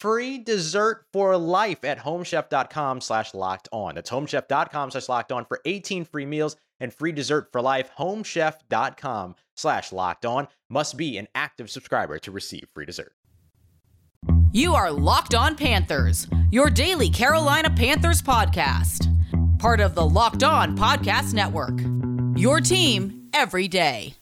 free dessert for life at homechef.com slash locked on. That's homechef.com slash locked on for 18 free meals and free dessert for life. Homechef.com slash locked on must be an active subscriber to receive free dessert. You are Locked On Panthers, your daily Carolina Panthers podcast. Part of the Locked On Podcast Network. Your team every day.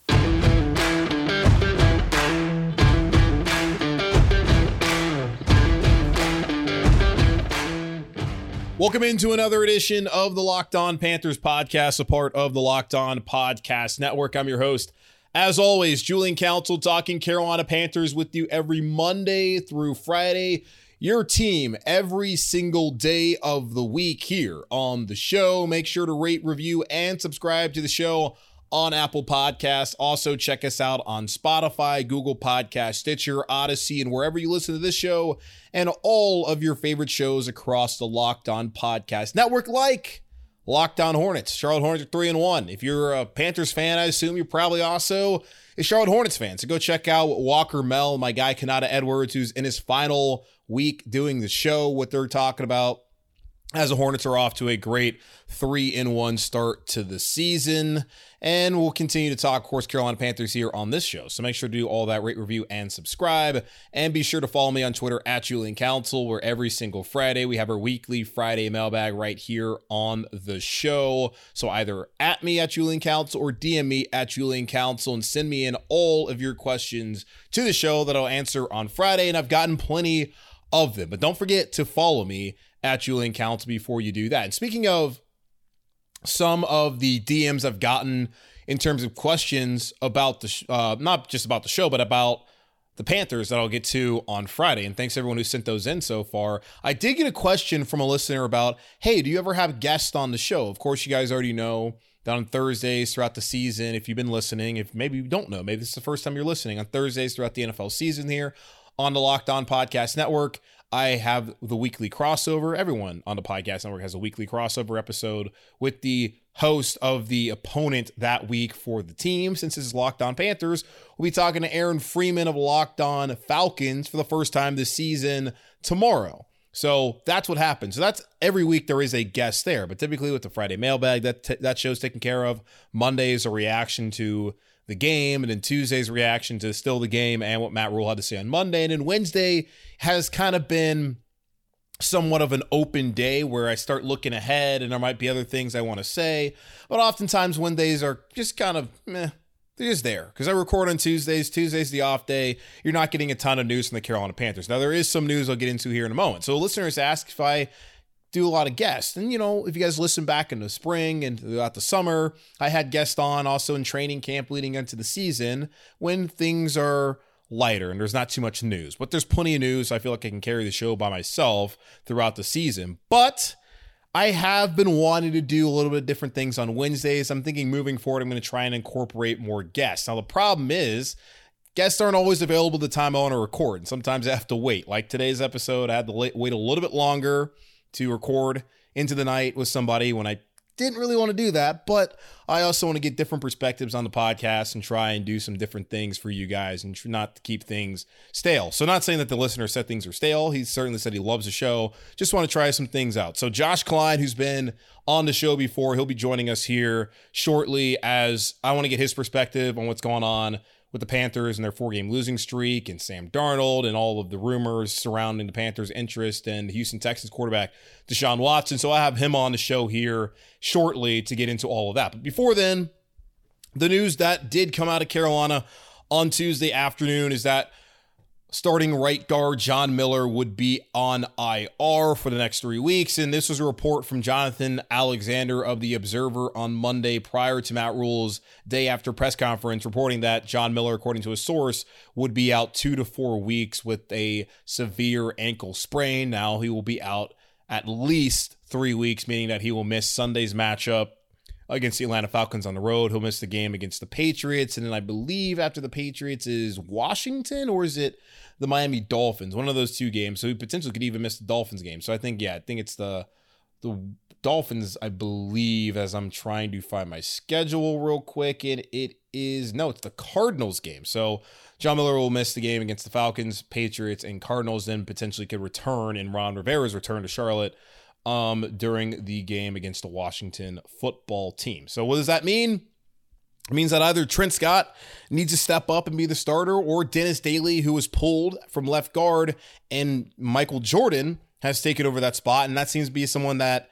Welcome into another edition of the Locked On Panthers podcast, a part of the Locked On Podcast Network. I'm your host, as always, Julian Council, talking Carolina Panthers with you every Monday through Friday. Your team every single day of the week here on the show. Make sure to rate, review, and subscribe to the show on Apple Podcasts. Also, check us out on Spotify, Google Podcast, Stitcher, Odyssey, and wherever you listen to this show and all of your favorite shows across the Locked On Podcast Network, like Locked On Hornets. Charlotte Hornets are 3 and 1. If you're a Panthers fan, I assume you're probably also a Charlotte Hornets fan. So go check out Walker Mel, my guy Kanata Edwards, who's in his final week doing the show, what they're talking about as the Hornets are off to a great three in one start to the season. And we'll continue to talk, of course, Carolina Panthers here on this show. So make sure to do all that, rate, review, and subscribe. And be sure to follow me on Twitter at Julian Council, where every single Friday we have our weekly Friday mailbag right here on the show. So either at me at Julian Council or DM me at Julian Council and send me in all of your questions to the show that I'll answer on Friday. And I've gotten plenty of them. But don't forget to follow me at Julian Council before you do that. And speaking of some of the DMs I've gotten in terms of questions about the, sh- uh, not just about the show, but about the Panthers that I'll get to on Friday. And thanks everyone who sent those in so far. I did get a question from a listener about, hey, do you ever have guests on the show? Of course, you guys already know that on Thursdays throughout the season, if you've been listening, if maybe you don't know, maybe this is the first time you're listening, on Thursdays throughout the NFL season here on the Locked On Podcast Network, I have the weekly crossover. Everyone on the podcast network has a weekly crossover episode with the host of the opponent that week for the team. Since this is Locked On Panthers, we'll be talking to Aaron Freeman of Locked On Falcons for the first time this season tomorrow. So that's what happens. So that's every week there is a guest there, but typically with the Friday mailbag, that t- that show's taken care of. Monday is a reaction to the game, and then Tuesday's reaction to still the game and what Matt Rhule had to say on Monday. And then Wednesday has kind of been somewhat of an open day where I start looking ahead and there might be other things I want to say. But oftentimes Wednesdays are just kind of meh. They're just there because I record on Tuesdays. Tuesday's the off day. You're not getting a ton of news from the Carolina Panthers. Now, there is some news I'll get into here in a moment. So, listeners ask if I do a lot of guests. And, you know, if you guys listen back in the spring and throughout the summer, I had guests on also in training camp leading into the season when things are lighter and there's not too much news. But there's plenty of news. I feel like I can carry the show by myself throughout the season. But I have been wanting to do a little bit different things on Wednesdays. I'm thinking moving forward, I'm going to try and incorporate more guests. Now, the problem is, guests aren't always available the time I want to record. And sometimes I have to wait. Like today's episode, I had to wait a little bit longer to record into the night with somebody when I didn't really want to do that, but I also want to get different perspectives on the podcast and try and do some different things for you guys and not keep things stale. So, not saying that the listener said things are stale. He certainly said he loves the show. Just want to try some things out. So, Josh Klein, who's been on the show before, he'll be joining us here shortly as I want to get his perspective on what's going on with the Panthers and their four game losing streak and Sam Darnold and all of the rumors surrounding the Panthers' interest and the Houston Texans quarterback Deshaun Watson. So I have him on the show here shortly to get into all of that. But before then, the news that did come out of Carolina on Tuesday afternoon is that starting right guard John Miller would be on IR for the next three weeks. And this was a report from Jonathan Alexander of The Observer on Monday prior to Matt Rhule's day after press conference, reporting that John Miller, according to a source, would be out two to four weeks with a severe ankle sprain. Now he will be out at least three weeks, meaning that he will miss Sunday's matchup against the Atlanta Falcons on the road. He'll miss the game against the Patriots. And then I believe after the Patriots is Washington or is it the Miami Dolphins? One of those two games. So he potentially could even miss the Dolphins game. So I think, yeah, I think it's the the Dolphins, I believe, as I'm trying to find my schedule real quick. And it is no, it's the Cardinals game. So John Miller will miss the game against the Falcons, Patriots, and Cardinals, then potentially could return in Ron Rivera's return to Charlotte um, during the game against the Washington football team. So, what does that mean? It means that either Trent Scott needs to step up and be the starter, or Dennis Daly, who was pulled from left guard, and Michael Jordan has taken over that spot. And that seems to be someone that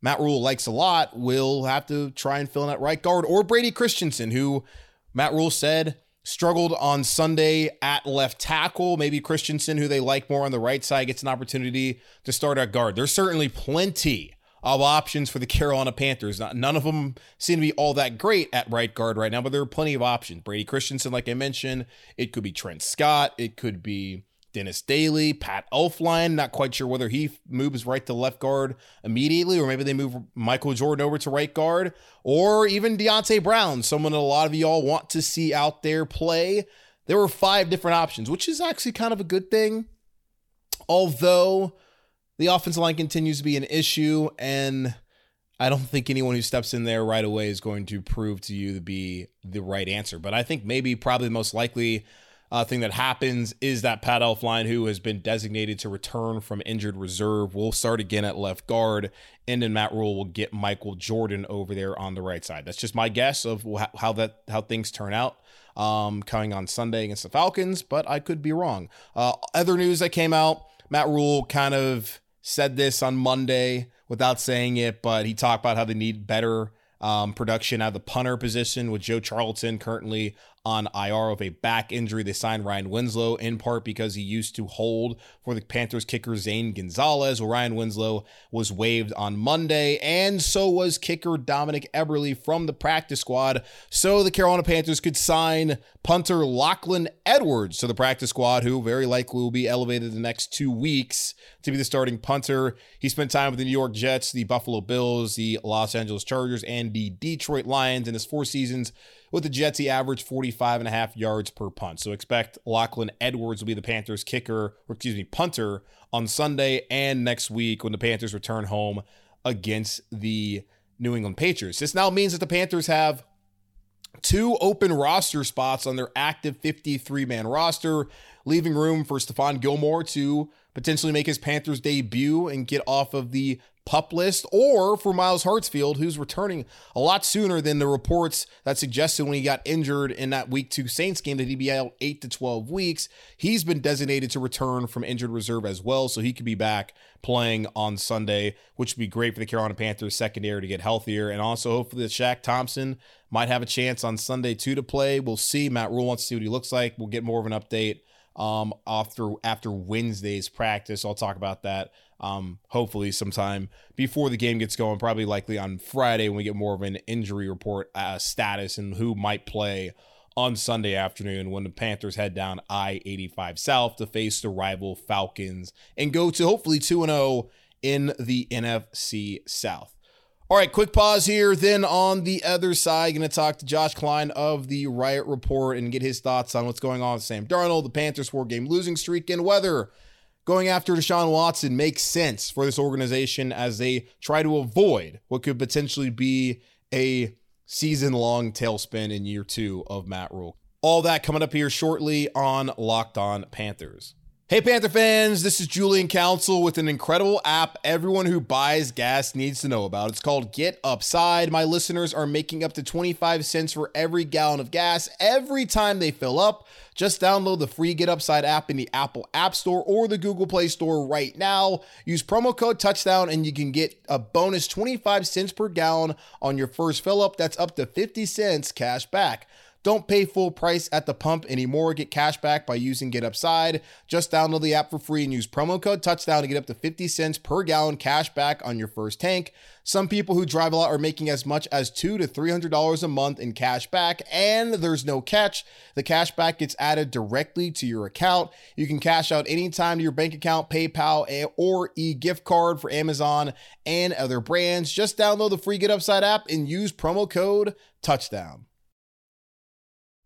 Matt Rhule likes a lot, will have to try and fill in that right guard, or Brady Christensen, who Matt Rhule said struggled on Sunday at left tackle. Maybe Christensen, who they like more on the right side, gets an opportunity to start at guard. There's certainly plenty of options for the Carolina Panthers. Not, none of them seem to be all that great at right guard right now, but there are plenty of options. Brady Christensen, like I mentioned, it could be Trent Scott, it could be Dennis Daly, Pat Elflein. Not quite sure whether he moves right to left guard immediately, or maybe they move Michael Jordan over to right guard, or even Deonte Brown, someone that a lot of y'all want to see out there play. There were five different options, which is actually kind of a good thing. Although the offensive line continues to be an issue, and I don't think anyone who steps in there right away is going to prove to you to be the right answer. But I think maybe probably most likely uh, thing that happens is that Pat Elflein, who has been designated to return from injured reserve, will start again at left guard, and then Matt Rhule will get Michael Jordan over there on the right side. That's just my guess of how that how things turn out um, coming on Sunday against the Falcons, but I could be wrong. Uh, other news that came out: Matt Rhule kind of said this on Monday without saying it, but he talked about how they need better um, production out of the punter position with Joe Charlton currently on IR of a back injury. They signed Ryan Winslow in part because he used to hold for the Panthers kicker Zane Gonzalez. Ryan Winslow was waived on Monday, and so was kicker Dominic Eberle from the practice squad. So the Carolina Panthers could sign punter Lachlan Edwards to the practice squad, who very likely will be elevated the next two weeks to be the starting punter. He spent time with the New York Jets, the Buffalo Bills, the Los Angeles Chargers, and the Detroit Lions in his four seasons with the Jets, he averaged 45 and a half yards per punt. So expect Lachlan Edwards will be the Panthers kicker, or excuse me, punter on Sunday and next week when the Panthers return home against the New England Patriots. This now means that the Panthers have two open roster spots on their active 53 man roster, leaving room for Stephon Gilmore to potentially make his Panthers debut and get off of the pup list, or for Myles Hartsfield, who's returning a lot sooner than the reports that suggested when he got injured in that week two Saints game that he'd be out eight to 12 weeks. He's been designated to return from injured reserve as well, so he could be back playing on Sunday, which would be great for the Carolina Panthers secondary to get healthier. And also, hopefully, Shaq Thompson might have a chance on Sunday too to play. We'll see. Matt Rhule wants to see what he looks like. We'll get more of an update um, after after Wednesday's practice. I'll talk about that um, hopefully sometime before the game gets going. Probably likely on Friday when we get more of an injury report uh, status and who might play on Sunday afternoon when the Panthers head down I 85 South to face the rival Falcons and go to hopefully 2 0 in the NFC South. All right, quick pause here. Then on the other side, going to talk to Josh Klein of the Riot Report and get his thoughts on what's going on with Sam Darnold, the Panthers four game losing streak, and whether going after Deshaun Watson makes sense for this organization as they try to avoid what could potentially be a season long tailspin in year two of Matt Rhule. All that coming up here shortly on Locked On Panthers. Hey, Panther fans, this is Julian Council with an incredible app everyone who buys gas needs to know about. It's called Get Upside. My listeners are making up to 25 cents for every gallon of gas every time they fill up. Just download the free Get Upside app in the Apple App Store or the Google Play Store right now. Use promo code Touchdown and you can get a bonus 25 cents per gallon on your first fill up. That's up to 50 cents cash back. Don't pay full price at the pump anymore. Get cash back by using Get Upside. Just download the app for free and use promo code touchdown to get up to 50 cents per gallon cash back on your first tank. Some people who drive a lot are making as much as two to three hundred dollars a month in cash back, and there's no catch. The cash back gets added directly to your account. You can cash out anytime to your bank account, PayPal, eh, or e-gift card for Amazon and other brands. Just download the free Get Upside app and use promo code touchdown.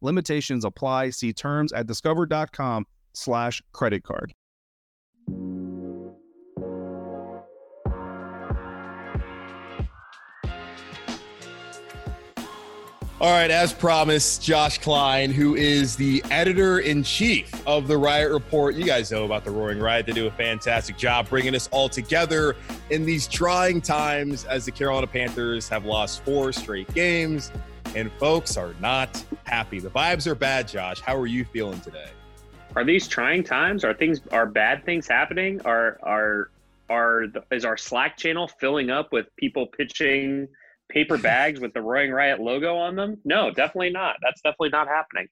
Limitations apply. See terms at discover.com slash credit card. All right, as promised, Josh Klein, who is the editor in chief of the Riot Report. You guys know about the Roaring Riot. They do a fantastic job bringing us all together in these trying times as the Carolina Panthers have lost four straight games and folks are not happy. The vibes are bad, Josh. How are you feeling today? Are these trying times? Are things are bad things happening? Are are are is our Slack channel filling up with people pitching paper bags with the Roaring Riot logo on them? No, definitely not. That's definitely not happening.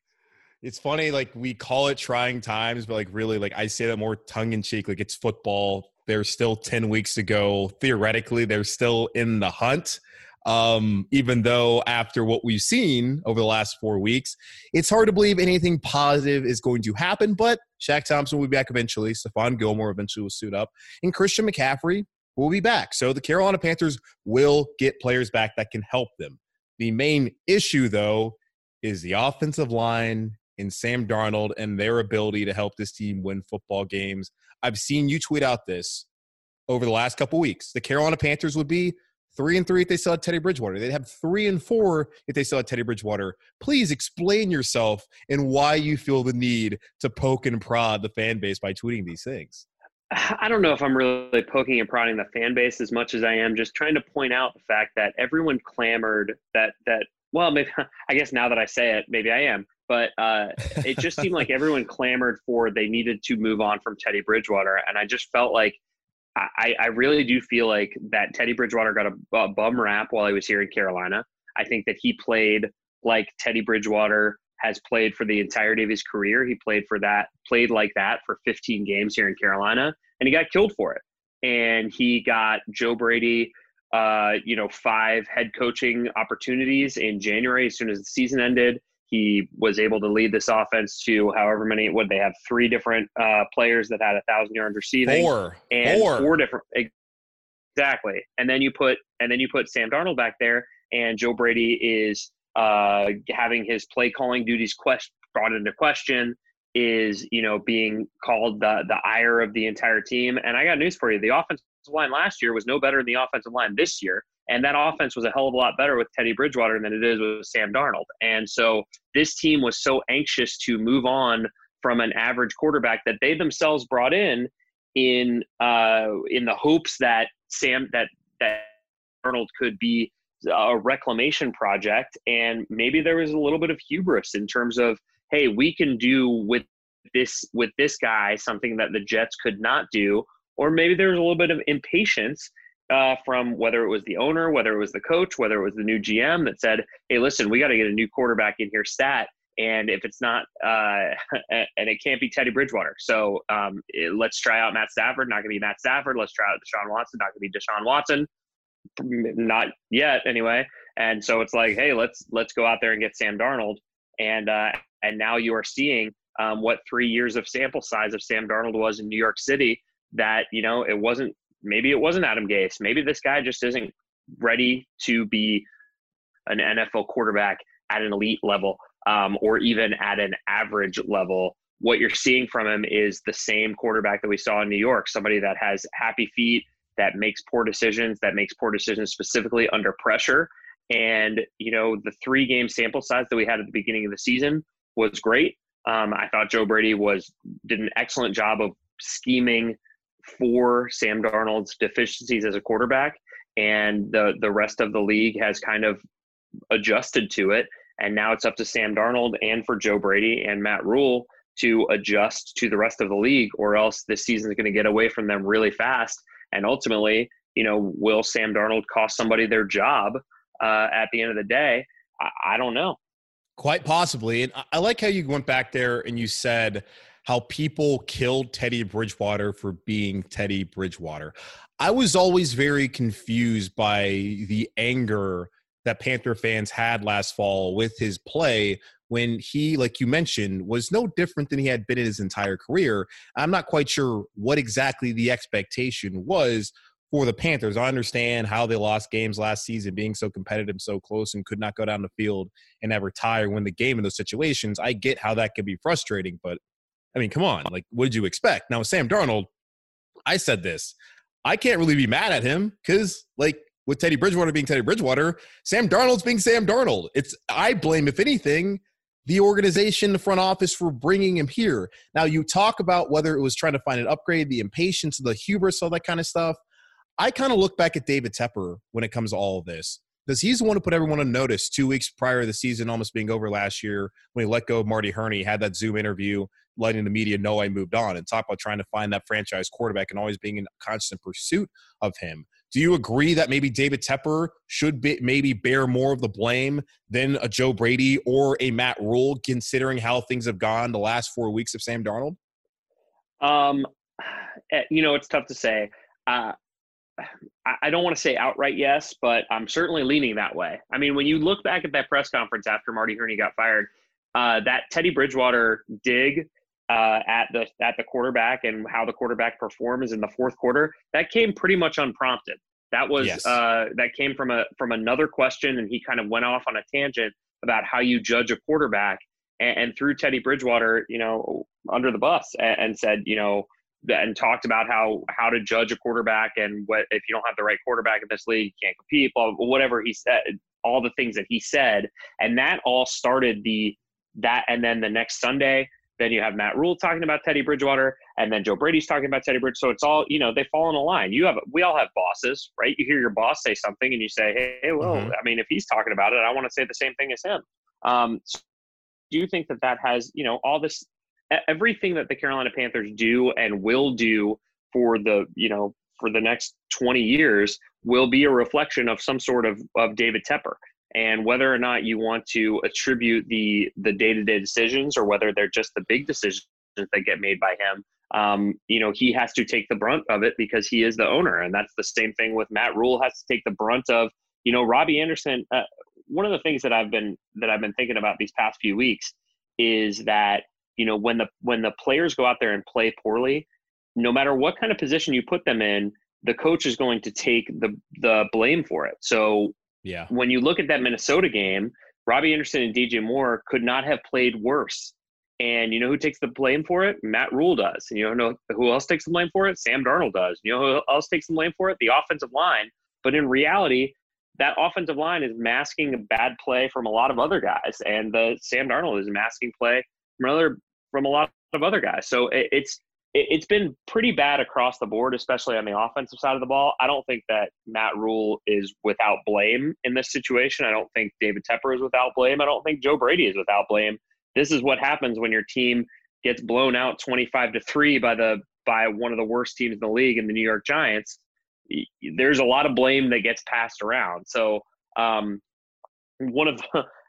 It's funny, like we call it trying times, but like really, like I say that more tongue in cheek. Like it's football. There's still 10 weeks to go. Theoretically, they're still in the hunt. Um, even though after what we've seen over the last four weeks, it's hard to believe anything positive is going to happen. But Shaq Thompson will be back eventually. Stephon Gilmore eventually will suit up. And Christian McCaffrey will be back. So the Carolina Panthers will get players back that can help them. The main issue, though, is the offensive line and Sam Darnold and their ability to help this team win football games. I've seen you tweet out this over the last couple weeks. The Carolina Panthers would be three and three if they still had Teddy Bridgewater. They'd have three and four if they still had Teddy Bridgewater. Please explain yourself and why you feel the need to poke and prod the fan base by tweeting these things. I don't know if I'm really poking and prodding the fan base as much as I am just trying to point out the fact that everyone clamored that that well maybe I guess now that I say it maybe I am but uh, it just seemed like everyone clamored for they needed to move on from Teddy Bridgewater and I just felt like I, I really do feel like that Teddy Bridgewater got a, a bum rap while he was here in Carolina. I think that he played like Teddy Bridgewater has played for the entirety of his career. He played for that, played like that for 15 games here in Carolina, and he got killed for it. And he got Joe Brady, uh, you know, five head coaching opportunities in January as soon as the season ended. He was able to lead this offense to however many. Would they have three different uh, players that had a thousand yards receiving? Four. And four. four different. Exactly. And then you put and then you put Sam Darnold back there, and Joe Brady is uh, having his play calling duties quest- brought into question. Is you know being called the the ire of the entire team. And I got news for you: the offensive line last year was no better than the offensive line this year. And that offense was a hell of a lot better with Teddy Bridgewater than it is with Sam Darnold. And so this team was so anxious to move on from an average quarterback that they themselves brought in in uh, in the hopes that Sam that that Darnold could be a reclamation project. And maybe there was a little bit of hubris in terms of, hey, we can do with this with this guy something that the Jets could not do. Or maybe there was a little bit of impatience uh, from whether it was the owner, whether it was the coach, whether it was the new GM that said, "Hey, listen, we got to get a new quarterback in here stat." And if it's not, uh, and it can't be Teddy Bridgewater. So um, it, let's try out Matt Stafford. Not going to be Matt Stafford. Let's try out Deshaun Watson. Not going to be Deshaun Watson. Not yet, anyway. And so it's like, hey, let's let's go out there and get Sam Darnold. And uh, and now you are seeing um, what three years of sample size of Sam Darnold was in New York City. That you know it wasn't maybe it wasn't Adam Gase. Maybe this guy just isn't ready to be an NFL quarterback at an elite level um, or even at an average level. What you're seeing from him is the same quarterback that we saw in New York somebody that has happy feet, that makes poor decisions, that makes poor decisions specifically under pressure. And, you know, the three game sample size that we had at the beginning of the season was great. Um, I thought Joe Brady was did an excellent job of scheming for Sam Darnold's deficiencies as a quarterback, and the the rest of the league has kind of adjusted to it. And now it's up to Sam Darnold and for Joe Brady and Matt Rhule to adjust to the rest of the league, or else this season is going to get away from them really fast. And ultimately, you know, will Sam Darnold cost somebody their job uh, at the end of the day? I, I don't know. Quite possibly. And I like how you went back there and you said how people killed Teddy Bridgewater for being Teddy Bridgewater. I was always very confused by the anger that Panther fans had last fall with his play when he, like you mentioned, was no different than he had been in his entire career. I'm not quite sure what exactly the expectation was for the Panthers. I understand how they lost games last season, being so competitive, so close, and could not go down the field and ever tie or win the game in those situations. I get how that can be frustrating, but I mean, come on. Like, what did you expect? Now, Sam Darnold, I said this. I can't really be mad at him because, like, with Teddy Bridgewater being Teddy Bridgewater, Sam Darnold's being Sam Darnold. It's I blame, if anything, the organization, the front office for bringing him here. Now, you talk about whether it was trying to find an upgrade, the impatience, the hubris, all that kind of stuff. I kind of look back at David Tepper when it comes to all of this because he's the one who put everyone on notice two weeks prior to the season almost being over last year when he let go of Marty Hurney, had that Zoom interview, letting the media know I moved on, and talk about trying to find that franchise quarterback and always being in constant pursuit of him. Do you agree that maybe David Tepper should be, maybe bear more of the blame than a Joe Brady or a Matt Rhule, considering how things have gone the last four weeks of Sam Darnold? Um, eh, you know, it's tough to say. Uh, I don't want to say outright yes, but I'm certainly leaning that way. I mean, when you look back at that press conference after Marty Hurney got fired, uh, that Teddy Bridgewater dig uh, at the at the quarterback and how the quarterback performs in the fourth quarter, that came pretty much unprompted. That was yes. uh, that came from a from another question, and he kind of went off on a tangent about how you judge a quarterback, and, and threw Teddy Bridgewater, you know, under the bus, and, and said, you know, and talked about how how to judge a quarterback and what if you don't have the right quarterback in this league, you can't compete. Blah, whatever he said, all the things that he said, and that all started the that. And then the next Sunday, then you have Matt Rhule talking about Teddy Bridgewater, and then Joe Brady's talking about Teddy Bridge. So it's all you know they fall in a line. You have we all have bosses, right? You hear your boss say something, and you say, hey, hey well, mm-hmm. I mean, if he's talking about it, I want to say the same thing as him. Um, so do you think that that has you know all this everything that the Carolina Panthers do and will do for the you know for the next 20 years will be a reflection of some sort of of David Tepper and whether or not you want to attribute the the day-to-day decisions or whether they're just the big decisions that get made by him um, you know he has to take the brunt of it because he is the owner. And that's the same thing with matt rhule has to take the brunt of you know robbie anderson uh, one of the things that i've been that i've been thinking about these past few weeks is that you know when the when the players go out there and play poorly no matter what kind of position you put them in the coach is going to take the the blame for it. So yeah. When you look at that minnesota game robbie anderson and dj moore could not have played worse. And you know who takes the blame for it? Matt Rhule does. And you know who else takes the blame for it? Sam darnold does. You know who else takes the blame for it? The offensive line. But in reality that offensive line is masking a bad play from a lot of other guys. And the sam darnold is masking play from other from a lot of other guys. So it, it's it, it's been pretty bad across the board, especially on the offensive side of the ball. I don't think that Matt Rhule is without blame in this situation. I don't think David Tepper is without blame. I don't think Joe Brady is without blame. This is what happens when your team gets blown out 25 to 3 by the by one of the worst teams in the league in the New York Giants. There's a lot of blame that gets passed around. So um, one of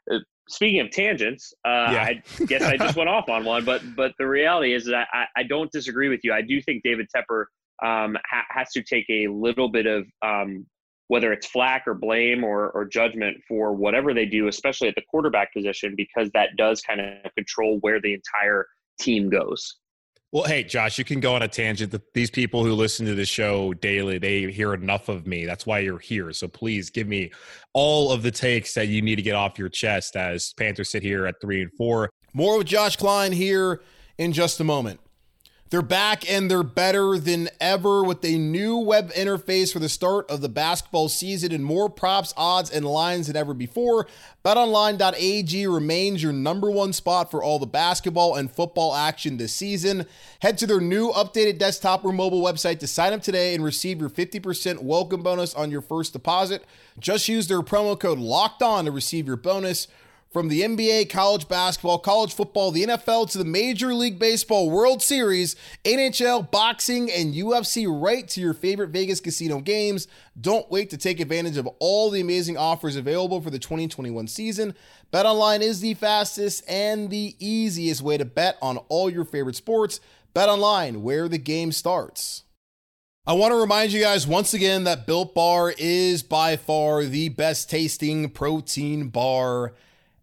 the speaking of tangents, uh, Yeah. I guess I just went off on one, but but the reality is that I, I don't disagree with you. I do think David Tepper um, ha- has to take a little bit of um, whether it's flack or blame or, or judgment for whatever they do, especially at the quarterback position, because that does kind of control where the entire team goes. Well, hey, Josh, you can go on a tangent. The- These people who listen to the show daily, they hear enough of me. That's why you're here. So please give me all of the takes that you need to get off your chest as Panthers sit here at three and four. More with Josh Klein here in just a moment. They're back and they're better than ever with a new web interface for the start of the basketball season and more props, odds, and lines than ever before. BetOnline.ag remains your number one spot for all the basketball and football action this season. Head to their new updated desktop or mobile website to sign up today and receive your 50% welcome bonus on your first deposit. Just use their promo code LOCKED ON to receive your bonus. From the NBA, college basketball, college football, the NFL to the Major League Baseball World Series, NHL, boxing, and UFC, right to your favorite Vegas casino games. Don't wait to take advantage of all the amazing offers available for the 2021 season. BetOnline is the fastest and the easiest way to bet on all your favorite sports. BetOnline, where the game starts. I want to remind you guys once again that Built Bar is by far the best tasting protein bar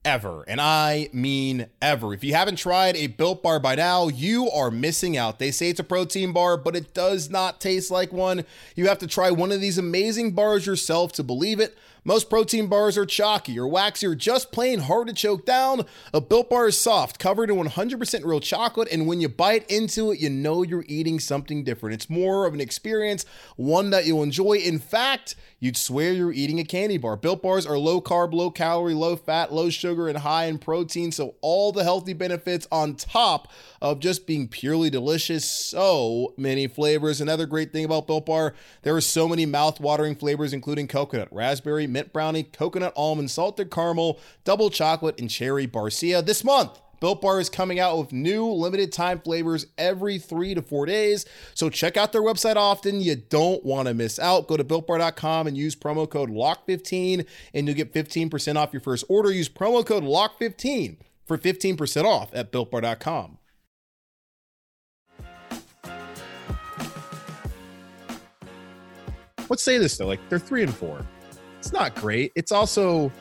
ever. And I mean ever. If you haven't tried a Built Bar by now, you are missing out. They say it's a protein bar, but it does not taste like one. You have to try one of these amazing bars yourself to believe it. Most protein bars are chalky or waxy or just plain hard to choke down. A Built Bar is soft, covered in 100% real chocolate, and when you bite into it, you know you're eating something different. It's more of an experience, one that you'll enjoy. In fact, you'd swear you're eating a candy bar. Built Bars are low carb, low calorie, low fat, low sugar, and high in protein, so all the healthy benefits on top of just being purely delicious. So many flavors. Another great thing about Built Bar, there are so many mouth-watering flavors, including coconut, raspberry, mint brownie, coconut almond, salted caramel, double chocolate, and cherry barcia. This month, Built Bar is coming out with new limited time flavors every three to four days. So check out their website often. You don't want to miss out. Go to builtbar.com and use promo code LOCK15 and you'll get 15% off your first order. Use promo code LOCK15 for 15% off at builtbar.com. Let's say this though, like they're three and four. It's not great. It's also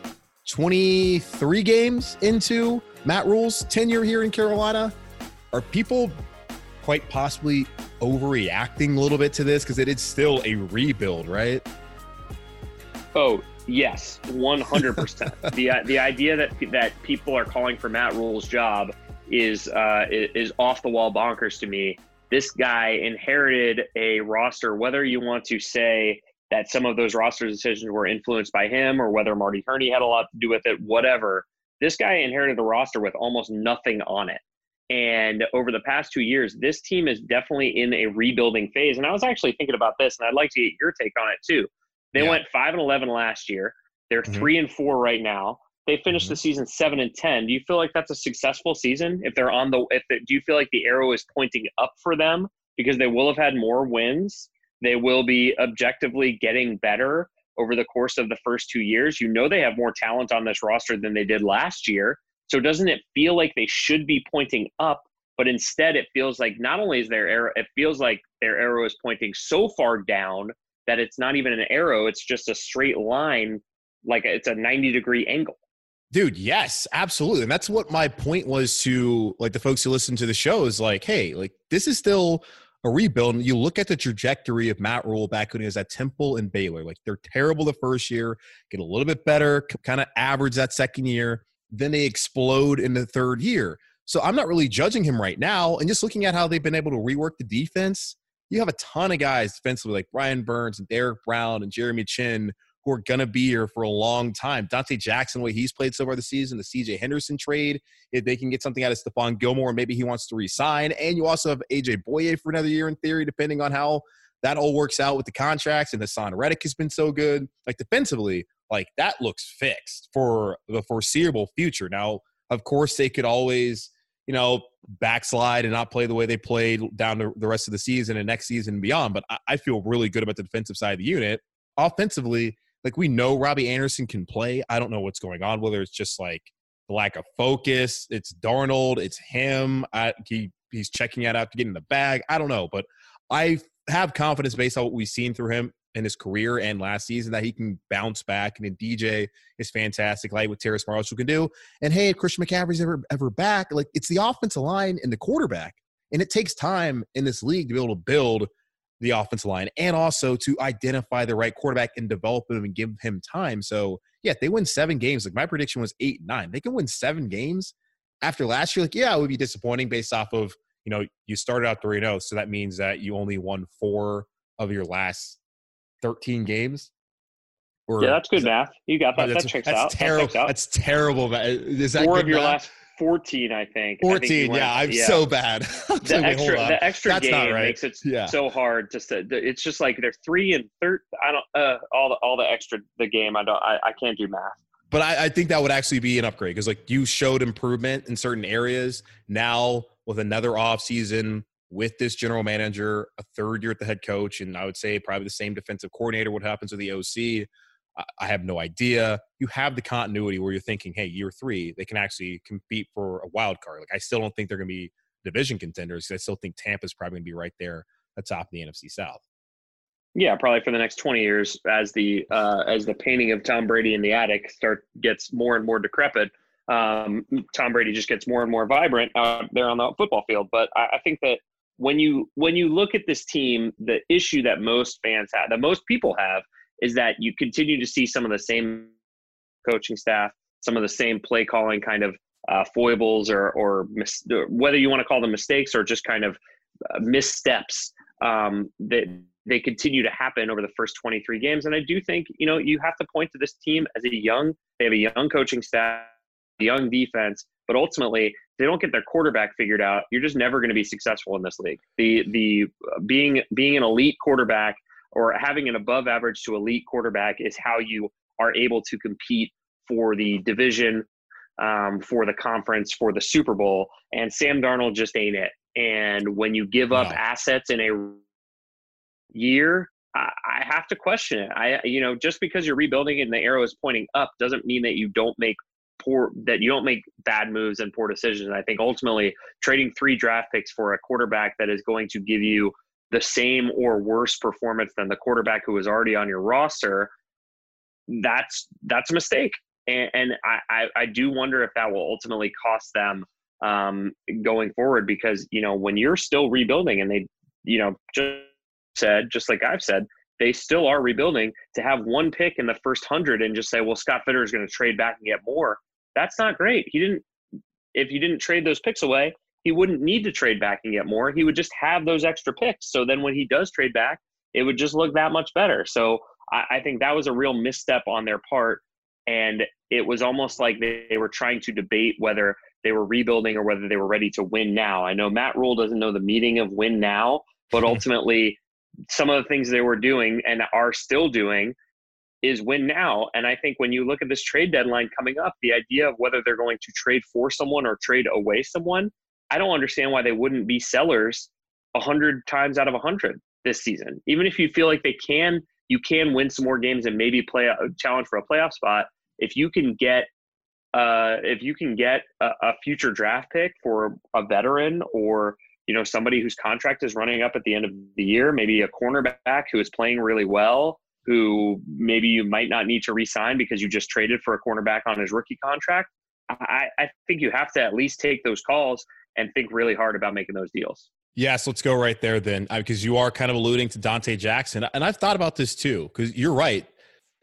23 games into Matt Rhule's tenure here in Carolina. Are people quite possibly overreacting a little bit to this because it is still a rebuild, right? Oh yes, one hundred percent. the The idea that that people are calling for Matt Rhule's job is uh, is off the wall bonkers to me. This guy inherited a roster, whether you want to say that some of those roster decisions were influenced by him or whether Marty Hurney had a lot to do with it, whatever. This guy inherited a roster with almost nothing on it. And over the past two years, this team is definitely in a rebuilding phase. And I was actually thinking about this, and I'd like to get your take on it too. They Yeah. went five and eleven last year. They're Mhm. three and four right now. They finished Mhm. the season seven and ten. Do you feel like that's a successful season? If they're on the, if they, do you feel like the arrow is pointing up for them because they will have had more wins? They will be objectively getting better over the course of the first two years. You know they have more talent on this roster than they did last year. So doesn't it feel like they should be pointing up? But instead, it feels like not only is their arrow, it feels like their arrow is pointing so far down that it's not even an arrow; it's just a straight line, like it's a ninety degree angle. Dude, yes, absolutely. And that's what my point was to like the folks who listen to the show is like, hey, like this is still a rebuild. And you look at the trajectory of Matt Rhule back when he was at Temple and Baylor. Like they're terrible the first year, get a little bit better, kind of average that second year. Then they explode in the third year. So I'm not really judging him right now. And just looking at how they've been able to rework the defense, you have a ton of guys defensively like Brian Burns and Derrick Brown and Jeremy Chinn who are going to be here for a long time. Donte Jackson, the way he's played so far this season, the CJ Henderson trade, if they can get something out of Stephon Gilmore, maybe he wants to resign. And you also have AJ Bouye for another year in theory, depending on how that all works out with the contracts. And Haason Reddick has been so good. Like defensively, like that looks fixed for the foreseeable future. Now, of course, they could always, you know, backslide and not play the way they played down the rest of the season and next season and beyond. But I feel really good about the defensive side of the unit. Offensively, like we know Robbie Anderson can play. I don't know what's going on, whether it's just like the lack of focus. It's Darnold. It's him. I, he he's checking out after getting in the bag. I don't know, but I have confidence based on what we've seen through him in his career and last season that he can bounce back. And then DJ is fantastic, like what Terrace Marshall can do. And hey, if Christian McCaffrey's ever ever back, like it's the offensive line and the quarterback. And it takes time in this league to be able to build the offensive line and also to identify the right quarterback and develop him and give him time. So yeah, they win seven games, like my prediction was eight, nine. They can win seven games after last year. Like, yeah, it would be disappointing based off of, you know, you started out 3 0. So that means that you only won four of your last 13 games. Or, yeah, that's good math. You got that. That checks that's out. Terrible. That out. That's terrible. Is that four of your math? last 14, I think. 14, I think yeah. I'm yeah. so bad. the extra, the extra That's game right. makes it yeah. so hard. Just to, it's just like they're three and third. I don't uh, all the all the extra the game. I don't. I, I can't do math. But I, I think that would actually be an upgrade because like you showed improvement in certain areas. Now with another off season with this general manager, a third year at the head coach, and I would say probably the same defensive coordinator. What happens with the OC? I have no idea. You have the continuity where you're thinking, hey, year three, they can actually compete for a wild card. Like I still don't think they're going to be division contenders. I still think Tampa's probably going to be right there at top of the NFC South. Yeah, probably for the next 20 years as the uh, as the painting of Tom Brady in the attic start gets more and more decrepit. Um, Tom Brady just gets more and more vibrant out there on the football field. But I, I think that when you when you look at this team, the issue that most fans have, that most people have, is that you continue to see some of the same coaching staff, some of the same play calling kind of uh, foibles or, or mis- whether you want to call them mistakes or just kind of uh, missteps um, that they continue to happen over the first 23 games. And I do think, you know, you have to point to this team as a young, they have a young coaching staff, young defense, but ultimately they don't get their quarterback figured out. You're just never going to be successful in this league. The, the uh, being, being an elite quarterback or having an above average to elite quarterback is how you are able to compete for the division, um, for the conference, for the Super Bowl. And Sam Darnold just ain't it. And when you give up No. assets in a year, I, I have to question it. I, you know, just because you're rebuilding and the arrow is pointing up doesn't mean that you don't make poor, that you don't make bad moves and poor decisions. I think ultimately trading three draft picks for a quarterback that is going to give you the same or worse performance than the quarterback who was already on your roster, that's that's a mistake. And, and I, I, I do wonder if that will ultimately cost them um, going forward because you know when you're still rebuilding and they you know just said just like I've said they still are rebuilding to have one pick in the first hundred and just say well Scott Fitterer is going to trade back and get more that's not great he didn't if you didn't trade those picks away he wouldn't need to trade back and get more. He would just have those extra picks. So then when he does trade back, it would just look that much better. So I, I think that was a real misstep on their part. And it was almost like they, they were trying to debate whether they were rebuilding or whether they were ready to win now. I know Matt Rhule doesn't know the meaning of win now, but ultimately, some of the things they were doing and are still doing is win now. And I think when you look at this trade deadline coming up, the idea of whether they're going to trade for someone or trade away someone, I don't understand why they wouldn't be sellers a hundred times out of a hundred this season. Even if you feel like they can, you can win some more games and maybe play a challenge for a playoff spot. If you can get, uh, if you can get a, a future draft pick for a veteran or you know somebody whose contract is running up at the end of the year, maybe a cornerback who is playing really well, who maybe you might not need to re-sign because you just traded for a cornerback on his rookie contract. I, I think you have to at least take those calls and think really hard about making those deals. Yes, let's go right there then, uh, because you are kind of alluding to Donte Jackson, and I've thought about this too. Because you're right,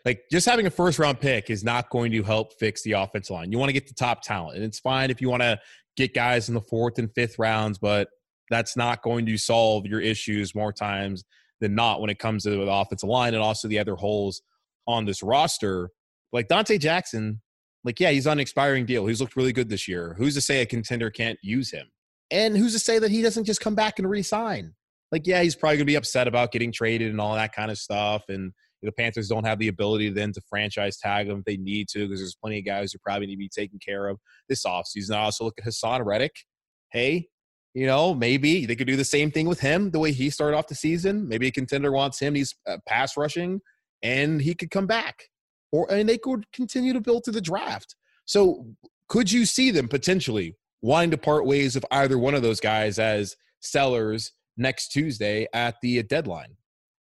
like just having a first round pick is not going to help fix the offensive line. You want to get the top talent, and it's fine if you want to get guys in the fourth and fifth rounds, but that's not going to solve your issues more times than not when it comes to the offensive line and also the other holes on this roster. Like Donte Jackson, like yeah, he's on an expiring deal. He's looked really good this year. Who's to say a contender can't use him? And who's to say that he doesn't just come back and resign? Like, yeah, he's probably going to be upset about getting traded and all that kind of stuff. And the Panthers don't have the ability then to franchise tag him if they need to because there's plenty of guys who probably need to be taken care of this offseason. I also look at Haason Reddick. Hey, you know, maybe they could do the same thing with him the way he started off the season. Maybe a contender wants him. He's uh, pass rushing and he could come back. Or and they could continue to build to the draft. So could you see them potentially wanting to part ways with either one of those guys as sellers next Tuesday at the deadline?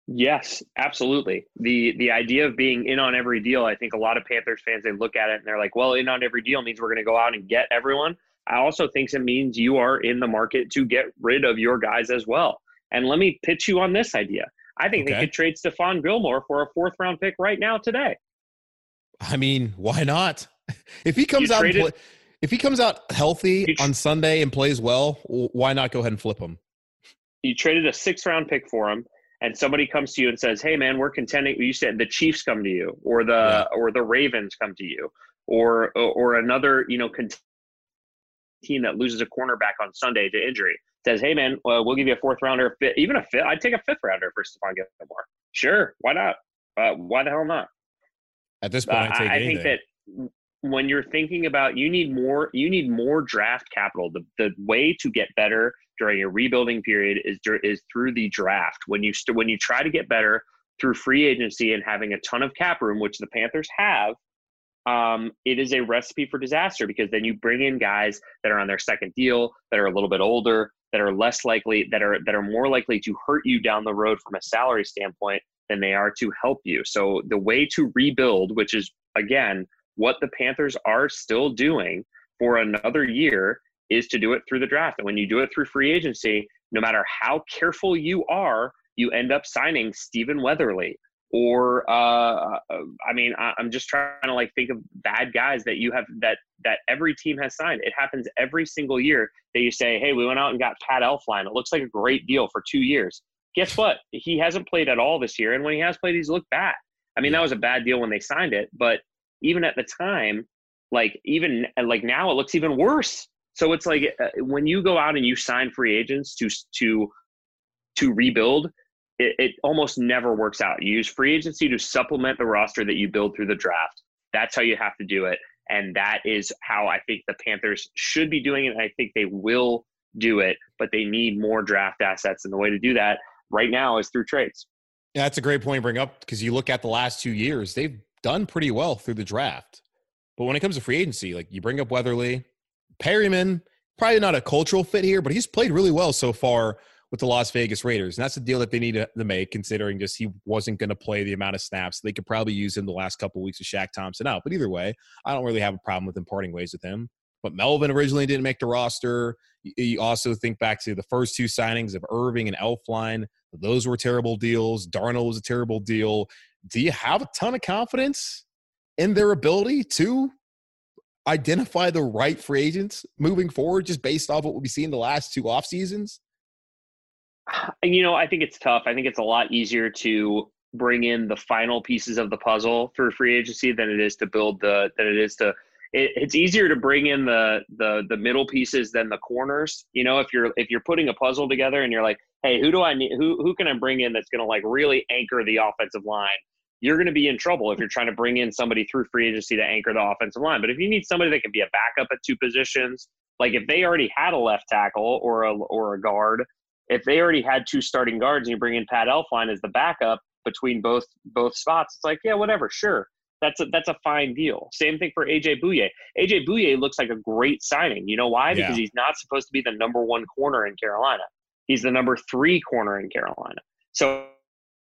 Yes, absolutely. The the idea of being in on every deal, I think a lot of Panthers fans they look at it and they're like, well, in on every deal means we're going to go out and get everyone. I also think it means you are in the market to get rid of your guys as well. And let me pitch you on this idea. I think okay. they could trade Stephon Gilmore for a fourth round pick right now today. I mean, why not? If he comes you out, play, if he comes out healthy on Sunday and plays well, why not go ahead and flip him? You traded a six round pick for him, and somebody comes to you and says, "Hey, man, we're contending." You said the Chiefs come to you, or the yeah. or the Ravens come to you, or or another you know cont- team that loses a cornerback on Sunday to injury says, "Hey, man, well, we'll give you a fourth rounder, even a fifth. I'd take a fifth rounder for Stephon Gilmore. Sure, why not? Uh, why the hell not?" At this point, uh, I, I think that when you're thinking about you need more you need more draft capital. The, the way to get better during a rebuilding period is is through the draft. When you st- when you try to get better through free agency and having a ton of cap room which the panthers have um, it is a recipe for disaster because then you bring in guys that are on their second deal that are a little bit older that are less likely that are that are more likely to hurt you down the road from a salary standpoint than they are to help you. So the way to rebuild, which is again what the Panthers are still doing for another year, is to do it through the draft. And when you do it through free agency, no matter how careful you are, you end up signing Stephen Weatherly. Or uh, uh I mean, I'm just trying to like think of bad guys that you have that that every team has signed. It happens every single year that you say, "Hey, we went out and got Pat Elflein. It looks like a great deal for two years." Guess what? He hasn't played at all this year, and when he has played, he's looked bad. I mean, that was a bad deal when they signed it, but even at the time, like even like now, it looks even worse. So it's like uh, when you go out and you sign free agents to to to rebuild, it, it almost never works out. You use free agency to supplement the roster that you build through the draft. That's how you have to do it, and that is how I think the Panthers should be doing it. And I think they will do it, but they need more draft assets, and the way to do that right now is through trades. Yeah, that's a great point to bring up because you look at the last two years, they've done pretty well through the draft. But when it comes to free agency, like you bring up Weatherly, Perryman, probably not a cultural fit here, but he's played really well so far with the Las Vegas Raiders. And that's the deal that they need to, make, considering just he wasn't going to play the amount of snaps. They could probably use him the last couple of weeks of Shaq Thompson out. But either way, I don't really have a problem with him parting ways with him. But Melvin originally didn't make the roster. You also think back to the first two signings of Erving and Elflein. Those were terrible deals. Darnold was a terrible deal. Do you have a ton of confidence in their ability to identify the right free agents moving forward, just based off what we've seen the last two off seasons? You know, I think it's tough. I think it's a lot easier to bring in the final pieces of the puzzle through free agency than it is to build the than it is to it, it's easier to bring in the the the middle pieces than the corners. You know, if you're if you're putting a puzzle together and you're like, hey, who do I need? Who who can I bring in that's going to like really anchor the offensive line? You're going to be in trouble if you're trying to bring in somebody through free agency to anchor the offensive line. But if you need somebody that can be a backup at two positions, like if they already had a left tackle or a or a guard, if they already had two starting guards and you bring in Pat Elflein as the backup between both both spots, it's like yeah, whatever, sure that's a that's a fine deal. Same thing for AJ Bouye. AJ Bouye looks like a great signing. You know why? Yeah. Because he's not supposed to be the number one corner in Carolina. He's the number three corner in Carolina. So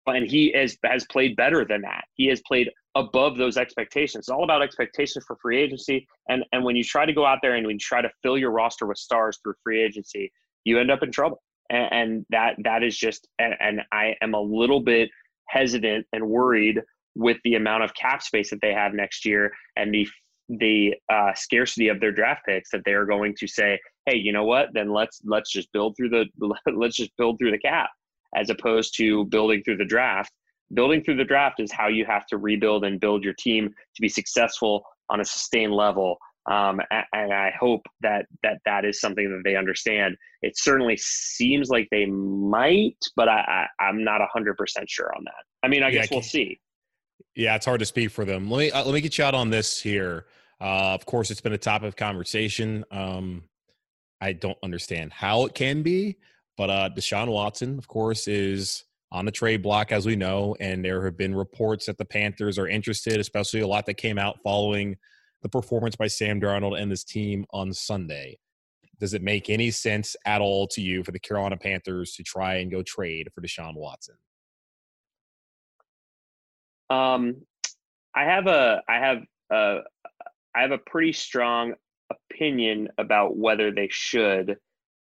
and he has has played better than that. He has played above those expectations. It's all about expectations for free agency. And and when you try to go out there and when you try to fill your roster with stars through free agency, you end up in trouble. And, and that that is just and, and I am a little bit hesitant and worried with the amount of cap space that they have next year and the the uh, scarcity of their draft picks that they are going to say, hey, you know what? Then let's let's just build through the let's just build through the cap as opposed to building through the draft. Building through the draft is how you have to rebuild and build your team to be successful on a sustained level. Um, and I hope that that that is something that they understand. It certainly seems like they might, but I, I am not hundred percent sure on that. I mean, I yeah, guess we'll see. Yeah, it's hard to speak for them. Let me uh, let me get you out on this here. Uh, of course, it's been a topic of conversation. Um, I don't understand how it can be, but uh, Deshaun Watson, of course, is on the trade block, as we know, and there have been reports that the Panthers are interested, especially a lot that came out following the performance by Sam Darnold and this team on Sunday, does it make any sense at all to you for the Carolina Panthers to try and go trade for Deshaun Watson? Um, I have a I have a I have a pretty strong opinion about whether they should,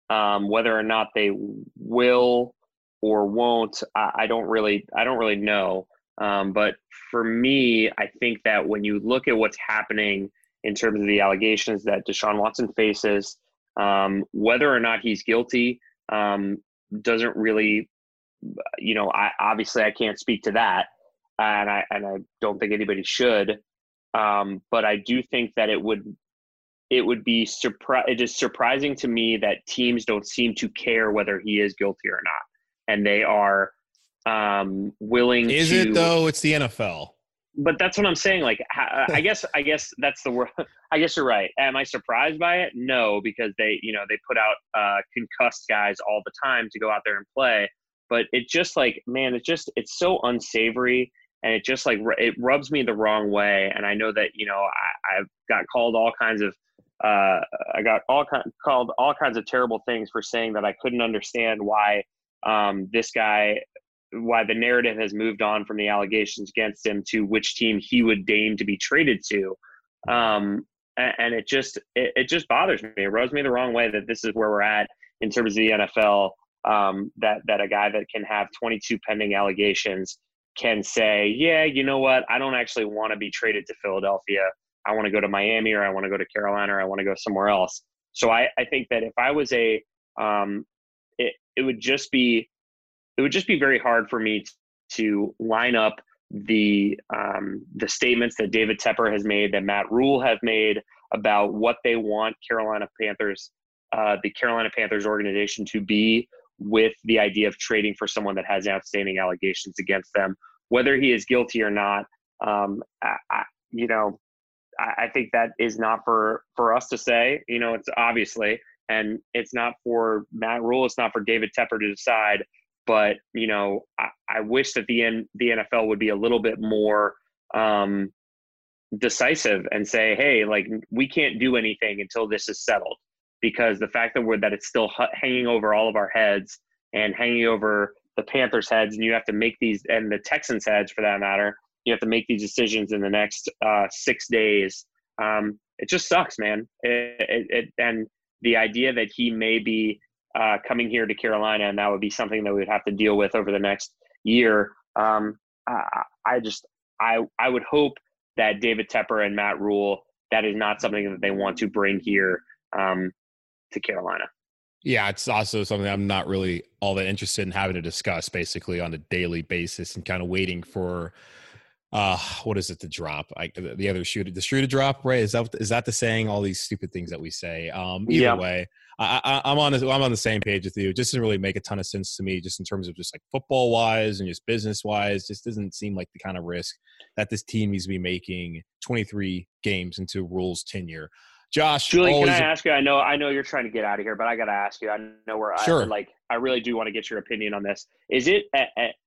um, whether or not they will or won't. I, I don't really I don't really know. Um, but for me, I think that when you look at what's happening in terms of the allegations that Deshaun Watson faces, um, whether or not he's guilty um, doesn't really, you know, I obviously I can't speak to that, and I and I don't think anybody should. Um, but I do think that it would it would be surpri- it is surprising to me that teams don't seem to care whether he is guilty or not, and they are um, willing. Is to, it though? It's the NFL. But that's what I'm saying. Like, I guess, I guess that's the word. I guess you're right. Am I surprised by it? No, because they, you know, they put out uh, concussed guys all the time to go out there and play. But it just like, man, it just, it's so unsavory, and it just like it rubs me the wrong way. And I know that you know I, I've got called all kinds of uh, I got all kind, called all kinds of terrible things for saying that I couldn't understand why um, this guy why the narrative has moved on from the allegations against him to which team he would deign to be traded to. Um, and, and, it just it, it, just bothers me. It rubs me the wrong way that this is where we're at in terms of the NFL. Um, that that a guy that can have 22 pending allegations can say, yeah, you know what, I don't actually want to be traded to Philadelphia. I want to go to Miami or I want to go to Carolina or I want to go somewhere else. So I, I think that if I was a, um, it, it would just be it would just be very hard for me to line up the um, the statements that David Tepper has made, that Matt Rhule have made about what they want Carolina Panthers, uh, the Carolina Panthers organization to be, with the idea of trading for someone that has outstanding allegations against them, whether he is guilty or not. Um, I, I, you know, I, I think that is not for for us to say. You know, it's obviously, and it's not for Matt Rhule, It's not for David Tepper to decide. But you know, I, I wish that the N, the NFL would be a little bit more um, decisive and say, hey, like we can't do anything until this is settled, because the fact that we're that it's still hanging over all of our heads and hanging over the Panthers' heads, and you have to make these and the Texans' heads for that matter. You have to make these decisions in the next uh, six days. Um, it just sucks, man. It, it, it, and the idea that he may be uh, coming here to Carolina, and that would be something that we would have to deal with over the next year. Um, I, I just I I would hope that David Tepper and Matt Rhule that is not something that they want to bring here um, to Carolina. Yeah, it's also something I'm not really all that interested in having to discuss basically on a daily basis and kind of waiting for uh what is it to drop I, the other shoe the shoe to drop right is that is that the saying all these stupid things that we say um either yeah. way I, I, am on I'm on the same page with you. It just doesn't really make a ton of sense to me, just in terms of just like football wise and just business wise. Just doesn't seem like the kind of risk that this team needs to be making 23 games into Rhule's tenure. Josh, Julie, can I ask you? I know I know you're trying to get out of here, but I got to ask you. I know where sure. I like. I really do want to get your opinion on this. Is it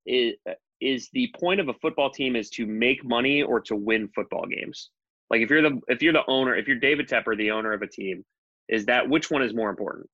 is, is the point of a football team is to make money or to win football games? Like if you're the if you're the owner, if you're David Tepper, the owner of a team, is that which one is more important?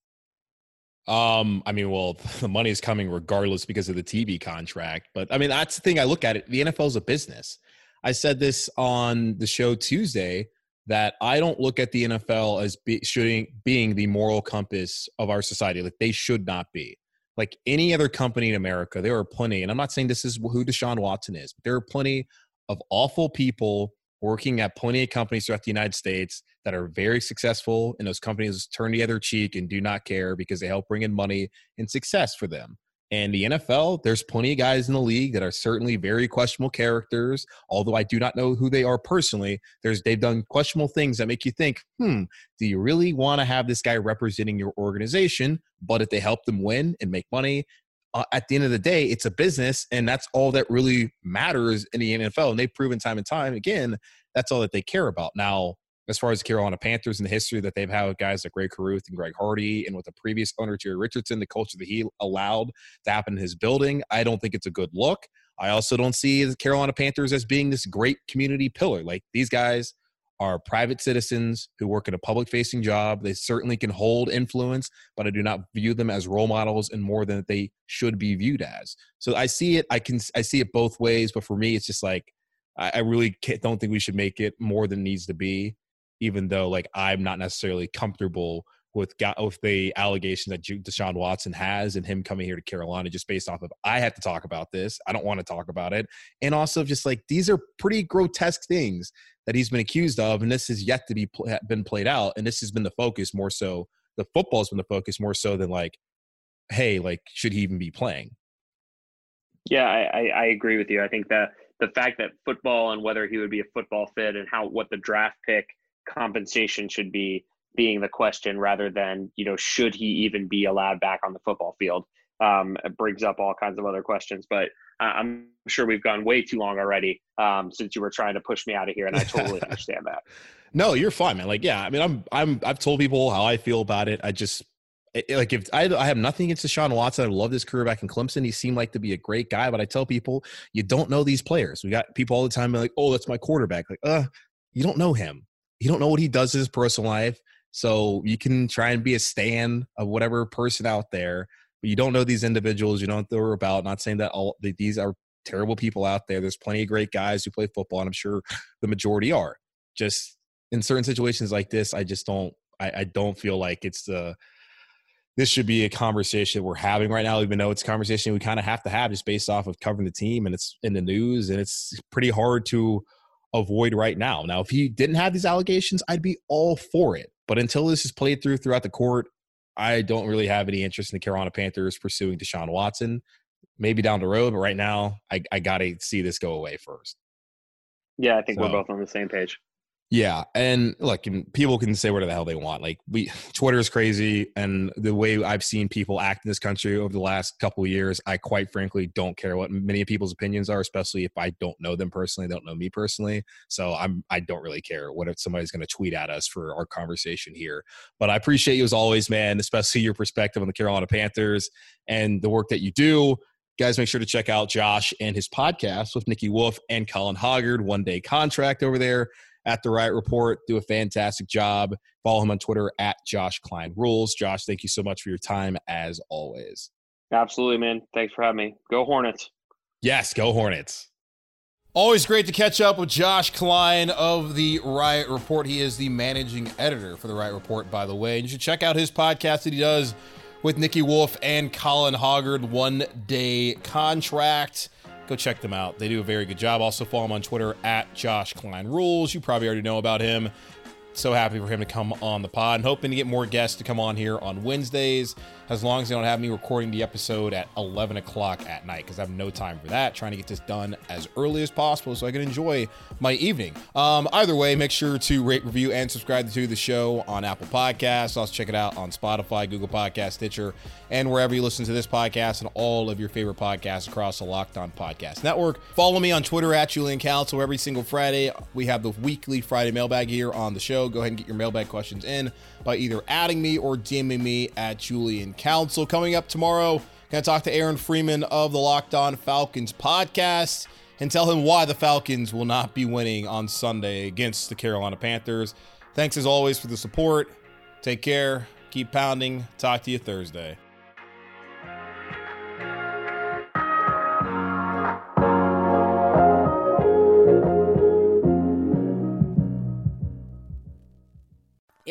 Um, I mean, well, the money is coming regardless because of the TV contract. But I mean, that's the thing I look at it. The NFL is a business. I said this on the show Tuesday that I don't look at the NFL as be, shooting, being the moral compass of our society. Like they should not be. Like any other company in America, there are plenty, and I'm not saying this is who Deshaun Watson is, but there are plenty of awful people working at plenty of companies throughout the United States that are very successful, and those companies turn the other cheek and do not care because they help bring in money and success for them. And the NFL, there's plenty of guys in the league that are certainly very questionable characters. Although I do not know who they are personally, there's they've done questionable things that make you think, hmm, do you really want to have this guy representing your organization? But if they help them win and make money, uh, at the end of the day, it's a business, and that's all that really matters in the NFL. And they've proven time and time again that's all that they care about. Now, as far as Carolina Panthers and the history that they've had with guys like Greg Carruth and Greg Hardy, and with the previous owner Jerry Richardson, the culture that he allowed to happen in his building, I don't think it's a good look. I also don't see the Carolina Panthers as being this great community pillar. Like these guys are private citizens who work in a public facing job. They certainly can hold influence, but I do not view them as role models and more than they should be viewed as. So I see it. I can I see it both ways, but for me, it's just like I, I really don't think we should make it more than needs to be, even though like I'm not necessarily comfortable with with the allegation that Deshaun Watson has and him coming here to Carolina just based off of I have to talk about this. I don't want to talk about it. And also just like these are pretty grotesque things that he's been accused of and this has yet to be been played out and this has been the focus more so the football's been the focus more so than like hey, like should he even be playing? Yeah, I, I agree with you. I think that the fact that football and whether he would be a football fit and how what the draft pick compensation should be being the question rather than you know should he even be allowed back on the football field um, it brings up all kinds of other questions but i'm sure we've gone way too long already um, since you were trying to push me out of here and i totally understand that no you're fine man like yeah i mean i'm i'm i've told people how i feel about it i just it, like if I, I have nothing against Deshaun Watson, I love his career back in Clemson. He seemed like to be a great guy, but I tell people you don't know these players. We got people all the time like, "Oh, that's my quarterback." Like, uh, you don't know him. You don't know what he does in his personal life. So you can try and be a stand of whatever person out there, but you don't know these individuals. You don't know what they're about. Not saying that all that these are terrible people out there. There's plenty of great guys who play football, and I'm sure the majority are. Just in certain situations like this, I just don't. I, I don't feel like it's the. This should be a conversation we're having right now, even though it's a conversation we kind of have to have just based off of covering the team and it's in the news, and it's pretty hard to avoid right now. Now, if he didn't have these allegations, I'd be all for it. But until this is played through throughout the court, I don't really have any interest in the Carolina Panthers pursuing Deshaun Watson. Maybe down the road, but right now, I, I got to see this go away first. Yeah, I think so, we're both on the same page. Yeah, and look, and people can say whatever the hell they want. Like we, Twitter is crazy, and the way I've seen people act in this country over the last couple years, I quite frankly don't care what many people's opinions are, especially if I don't know them personally, don't know me personally. So I'm, I don't really care what if somebody's going to tweet at us for our conversation here. But I appreciate you as always, man, especially your perspective on the Carolina Panthers and the work that you do guys make sure to check out josh and his podcast with nikki wolf and colin hoggard one day contract over there at the Riot Report. Do a fantastic job. Follow him on Twitter at Josh Klein Rules. Josh, thank you so much for your time as always. Absolutely, man. Thanks for having me. Go Hornets. Yes, go Hornets. Always great to catch up with Josh Klein of the Riot Report. He is the managing editor for the Riot Report, by the way. And you should check out his podcast that he does with Nikki Wolf and Colin Hoggard, One Day Contract go check them out. They do a very good job. Also follow him on Twitter at Josh Klein Rules. You probably already know about him. So happy for him to come on the pod and hoping to get more guests to come on here on Wednesdays as long as they don't have me recording the episode at 11 o'clock at night because I have no time for that. Trying to get this done as early as possible so I can enjoy my evening. Um, either way, make sure to rate, review, and subscribe to the show on Apple Podcasts. Also, check it out on Spotify, Google Podcast, Stitcher, and wherever you listen to this podcast and all of your favorite podcasts across the Locked On Podcast Network. Follow me on Twitter at Julian Council. Every single Friday, we have the weekly Friday mailbag here on the show. Go ahead and get your mailbag questions in by either adding me or DMing me at Julian Council. Coming up tomorrow, gonna talk to Aaron Freeman of the Locked On Falcons podcast and tell him why the Falcons will not be winning on Sunday against the Carolina Panthers. Thanks as always for the support. Take care. Keep pounding. Talk to you Thursday.